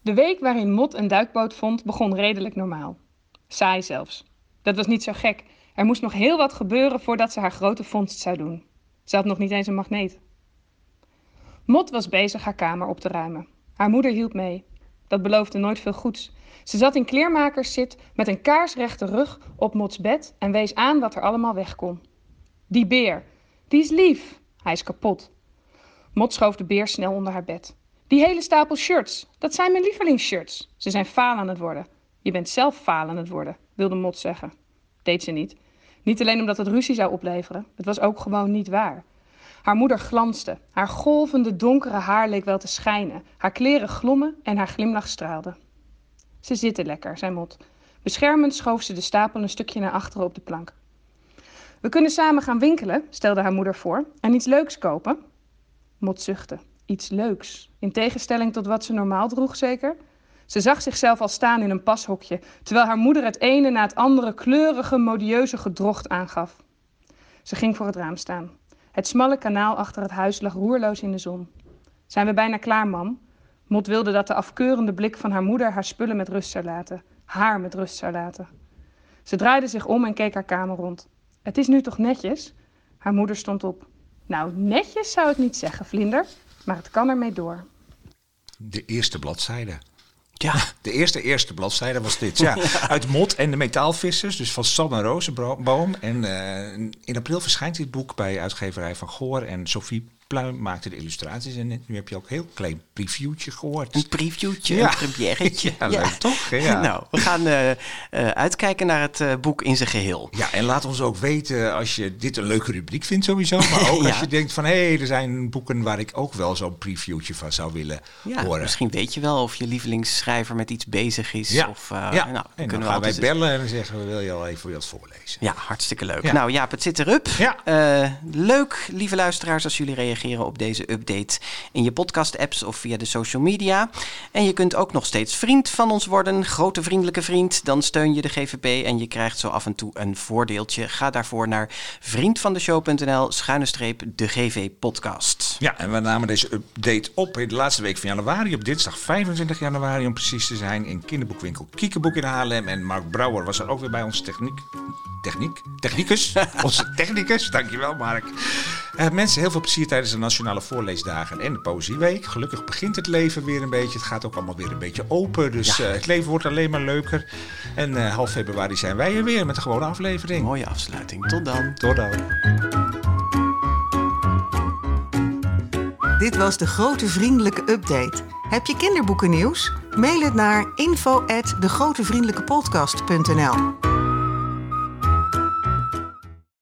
De week waarin Mot een duikboot vond begon redelijk normaal. Saai zelfs. Dat was niet zo gek. Er moest nog heel wat gebeuren voordat ze haar grote vondst zou doen. Ze had nog niet eens een magneet. Mot was bezig haar kamer op te ruimen. Haar moeder hielp mee. Dat beloofde nooit veel goeds. Ze zat in kleermakerszit met een kaarsrechte rug op Mots bed en wees aan wat er allemaal weg kon. Die beer, die is lief. Hij is kapot. Mot schoof de beer snel onder haar bed. Die hele stapel shirts, dat zijn mijn lievelingsshirts. Ze zijn faal aan het worden. Je bent zelf faal aan het worden, wilde Mot zeggen. Deed ze niet. Niet alleen omdat het ruzie zou opleveren, het was ook gewoon niet waar. Haar moeder glansde, haar golvende donkere haar leek wel te schijnen, haar kleren glommen en haar glimlach straalde. Ze zitten lekker, zei Mot. Beschermend schoof ze de stapel een stukje naar achteren op de plank. We kunnen samen gaan winkelen, stelde haar moeder voor, en iets leuks kopen. Mot zuchtte. Iets leuks. In tegenstelling tot wat ze normaal droeg, zeker? Ze zag zichzelf al staan in een pashokje, terwijl haar moeder het ene na het andere kleurige, modieuze gedrocht aangaf. Ze ging voor het raam staan. Het smalle kanaal achter het huis lag roerloos in de zon. Zijn we bijna klaar, mam? Mot wilde dat de afkeurende blik van haar moeder haar spullen met rust zou laten. Haar met rust zou laten. Ze draaide zich om en keek haar kamer rond. Het is nu toch netjes? Haar moeder stond op. Nou, netjes zou ik niet zeggen, vlinder, maar het kan ermee door. De eerste bladzijde. Ja. De eerste, eerste bladzijde was dit. Ja. Uit Mot en de Metaalvissers, dus van Sanne Rozenboom. En uh, in april verschijnt dit boek bij uitgeverij Van Goor. En Sophie Pluim maakte de illustraties. En nu heb je ook een heel klein previewtje gehoord. Een previewtje, ja. een premièretje. ja, leuk toch? Ja. nou, we gaan uh, uh, uitkijken naar het uh, boek in zijn geheel. Ja, en laat ons ook weten als je dit een leuke rubriek vindt sowieso. Maar ook als je denkt van, hé, hey, er zijn boeken waar ik ook wel zo'n previewtje van zou willen ja, horen. Misschien weet je wel of je lievelingsschrijver met iets bezig is. Ja, of. Nou, en dan kunnen gaan we wij bellen en dan zeggen we, wil je al even wat voorlezen? Ja, hartstikke leuk. Nou Jaap, het zit erop. Ja. leuk, lieve luisteraars, als jullie reageren op deze update in je podcast-apps of via de social media. En je kunt ook nog steeds vriend van ons worden, grote vriendelijke vriend. Dan steun je de GVP en je krijgt zo af en toe een voordeeltje. Ga daarvoor naar vriendvandeshow.nl schuine streep de GV podcast. Ja, en we namen deze update op in de laatste week van januari, op dinsdag 25 januari om precies te zijn, in kinderboekwinkel Kiekeboek in Haarlem. En Mark Brouwer was er ook weer bij ons techniek. Techniek? Technicus? Onze technicus, dankjewel Mark. Uh, mensen, heel veel plezier tijdens de Nationale Voorleesdagen en de Poëzieweek. Gelukkig begint het leven weer een beetje. Het gaat ook allemaal weer een beetje open. Dus Ja. uh, het leven wordt alleen maar leuker. En uh, half februari zijn wij er weer met een gewone aflevering. Mooie afsluiting. Tot dan. Tot dan. Dit was de grote vriendelijke update. Heb je kinderboeken nieuws? Mail het naar info@degrotevriendelijkepodcast.nl.